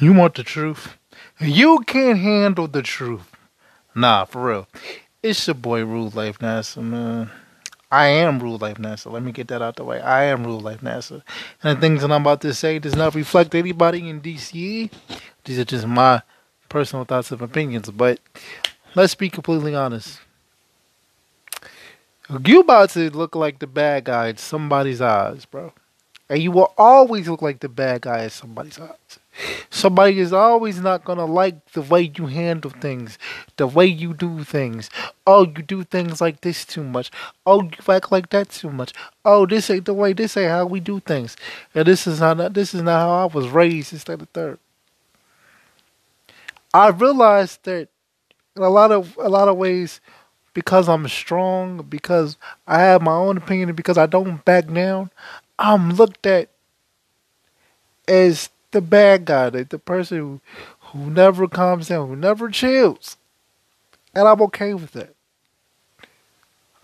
You want the truth? You can't handle the truth. Nah, for real. It's your boy Rule Life NASA, man. I am Rule Life NASA. Let me get that out the way. I am Rule Life NASA. And the things that I'm about to say does not reflect anybody in DCE. These are just my personal thoughts and opinions. But let's be completely honest. You about to look like the bad guy in somebody's eyes, bro. And you will always look like the bad guy in somebody's eyes. Somebody is always not gonna like the way you handle things, the way you do things. Oh, you do things like this too much. Oh, you act like that too much. Oh, this ain't the way. This ain't how we do things. And this is not. This is not how I was raised. Instead of third. I realized that in a lot of a lot of ways, because I'm strong, because I have my own opinion, because I don't back down, I'm looked at as the bad guy, the, the person who, who never calms down, who never chills. And I'm okay with that.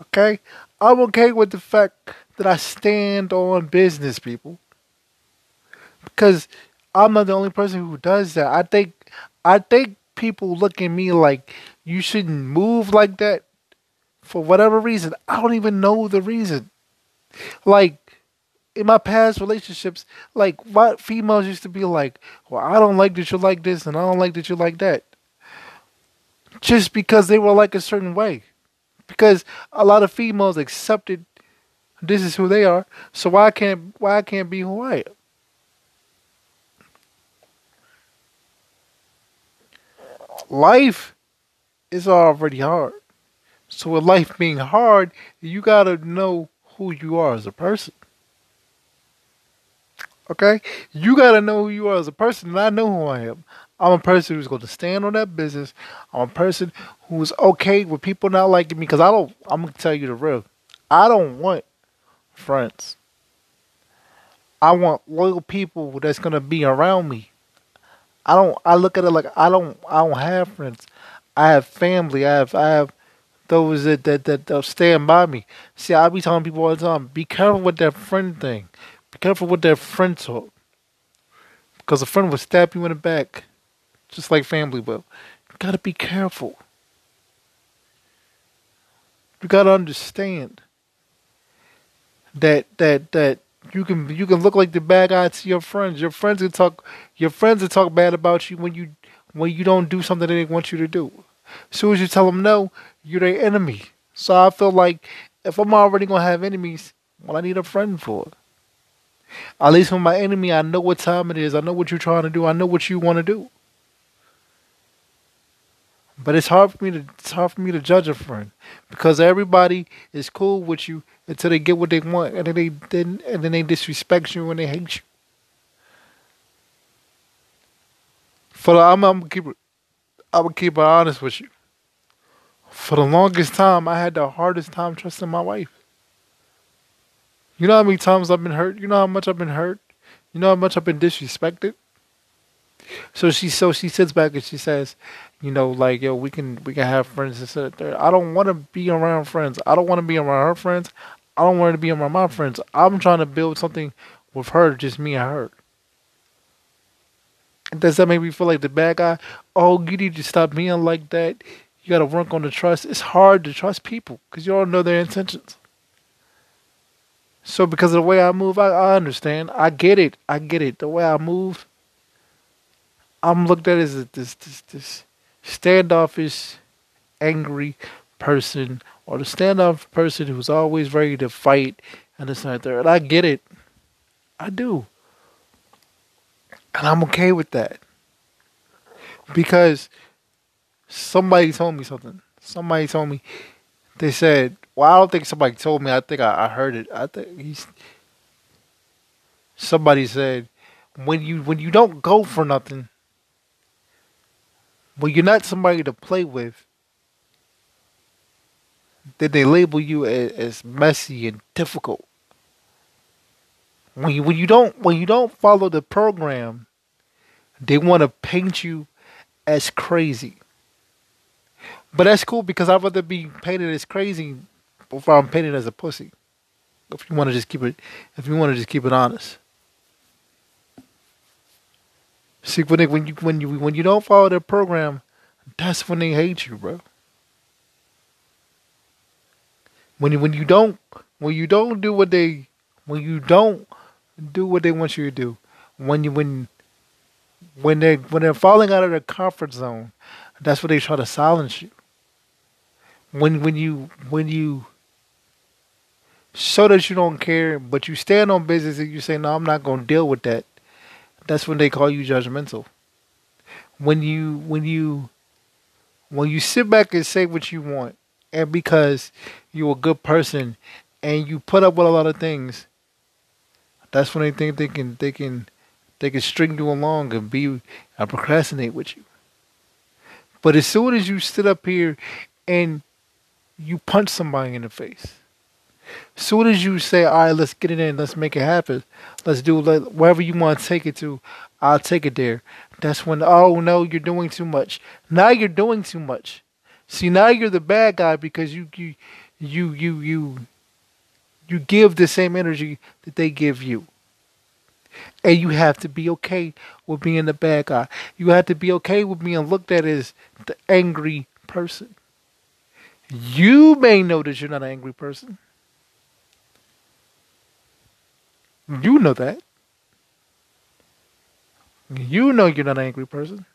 Okay? I'm okay with the fact that I stand on business, people. Because I'm not the only person who does that. I think I think people look at me like you shouldn't move like that for whatever reason. I don't even know the reason. Like in my past relationships, like what females used to be like, well, I don't like that you like this and I don't like that you like that. Just because they were like a certain way. Because a lot of females accepted this is who they are, so why can't why I can't be who I am? Life is already hard. So with life being hard, you gotta know who you are as a person. Okay? You gotta know who you are as a person, and I know who I am. I'm a person who's going to stand on that business. I'm a person who's okay with people not liking me because I don't. I'm gonna tell you the real. I don't want friends. I want loyal people that's gonna be around me. I don't. I look at it like I don't. I don't have friends. I have family. I have. I have those that that that, that stand by me. See, I be telling people all the time: be careful with that friend thing. Be careful with that friend talk. Because a friend will stab you in the back, just like family will. You gotta be careful. You gotta understand that that that you can you can look like the bad guy to your friends. Your friends can talk your friends will talk bad about you when you when you don't do something they want you to do. As soon as you tell them no, you're their enemy. So I feel like if I'm already gonna have enemies, well, I need a friend for. At least with my enemy, I know what time it is. I know what you're trying to do. I know what you want to do. But it's hard for me to it's hard for me to judge a friend because everybody is cool with you until they get what they want, and then they then and then they disrespect you and they hate you. For the, I'm, I'm keep it, I'm gonna keep it honest with you. For the longest time, I had the hardest time trusting my wife. You know how many times I've been hurt? You know how much I've been hurt? You know how much I've been disrespected? So she so she sits back and she says, you know, like, yo, we can we can have friends and sit there. I don't want to be around friends. I don't want to be around her friends. I don't want to be around my friends. I'm trying to build something with her, just me and her. Does that make me feel like the bad guy? Oh, you need to stop being like that. You got to work on the trust. It's hard to trust people because you don't know their intentions. So because of the way I move, I, I understand. I get it. I get it. The way I move, I'm looked at as this this this standoffish, angry person, or the standoff person who's always ready to fight and this and that. And I get it. I do. And I'm okay with that. Because somebody told me something. Somebody told me they said, well, I don't think somebody told me. I think I, I heard it. I think he's. Somebody said, when you when you don't go for nothing, when you're not somebody to play with, then they label you as, as messy and difficult. When you when you don't when you don't follow the program, they want to paint you as crazy. But that's cool because I'd rather be painted as crazy before I'm painted as a pussy. If you want to just keep it, if you want to just keep it honest. See, when they, when you when you when you don't follow their program, that's when they hate you, bro. When you when you don't when you don't do what they when you don't do what they want you to do, when you when when they when they're falling out of their comfort zone, that's what they try to silence you. When when you when you show that you don't care, but you stand on business and you say, "No, I'm not going to deal with that." That's when they call you judgmental. When you when you when you sit back and say what you want, and because you're a good person and you put up with a lot of things, that's when they think they can they can they can string you along and be and procrastinate with you. But as soon as you sit up here and you punch somebody in the face, as soon as you say, "All right, let's get it in, let's make it happen, let's do let, wherever you want to take it to, I'll take it there." That's when, oh no, you're doing too much. Now you're doing too much. See, now you're the bad guy because you you you you you you give the same energy that they give you. And you have to be okay with being the bad guy. You have to be okay with being looked at as the angry person. You may know that you're not an angry person. You know that. You know you're not an angry person.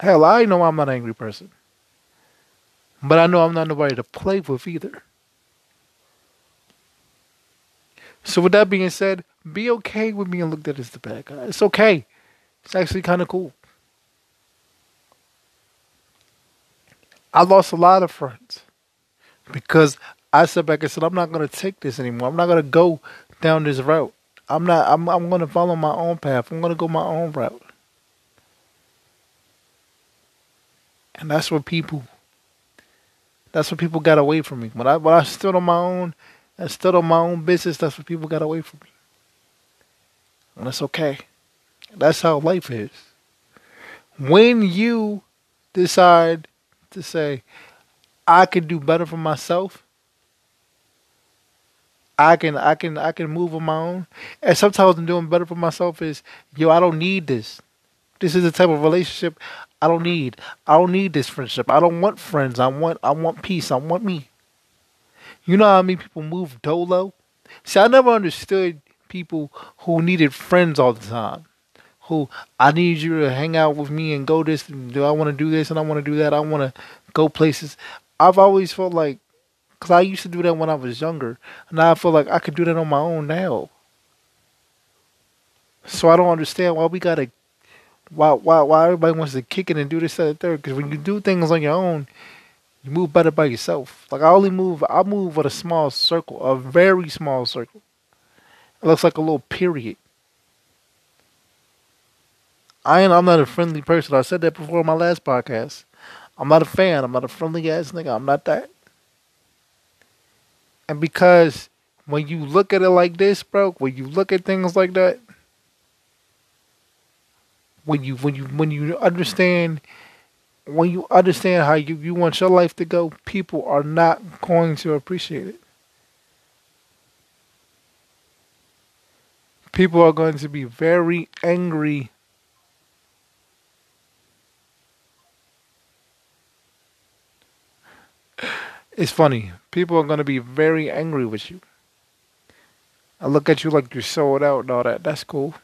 Hell, I know I'm not an angry person. But I know I'm not nobody to play with either. So with that being said, be okay with being looked at as the bad guy. It's okay. It's actually kind of cool. I lost a lot of friends because I sat back and said, I'm not going to take this anymore. I'm not going to go down this route. I'm not. I'm. I'm going to follow my own path. I'm going to go my own route. And that's what people. That's what people got away from me. When I when I stood on my own, I stood on my own business. That's what people got away from me. And that's okay. That's how life is. When you decide to say, I can do better for myself, I can I can I can move on my own. And sometimes I'm doing better for myself is, yo, I don't need this. This is the type of relationship I don't need. I don't need this friendship. I don't want friends. I want I want peace. I want me. You know how many people move dolo? See, I never understood people who needed friends all the time. Who I need you to hang out with me and go this. And Do I want to do this and I want to do that? I want to go places. I've always felt like, cause I used to do that when I was younger, and now I feel like I could do that on my own now. So I don't understand why we gotta, why why why everybody wants to kick it and do this and third. Because when you do things on your own, you move better by yourself. Like I only move, I move with a small circle, a very small circle. It looks like a little period. I ain't, I'm not a friendly person. I said that before in my last podcast. I'm not a fan. I'm not a friendly ass nigga. I'm not that. And because when you look at it like this, bro, when you look at things like that, when you when you when you understand when you understand how you, you want your life to go, people are not going to appreciate it. People are going to be very angry. It's funny. People are going to be very angry with you. I look at you like you're sold out and all that. That's cool.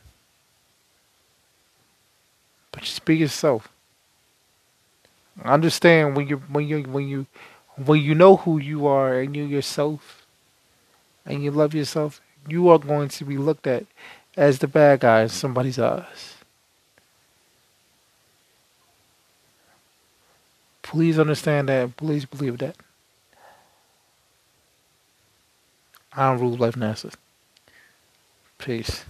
But just be yourself. Understand when you when you when you when you know who you are and you yourself and you love yourself, you are going to be looked at as the bad guy in somebody's eyes. Please understand that. Please believe that. I don't rule life NASA. Peace.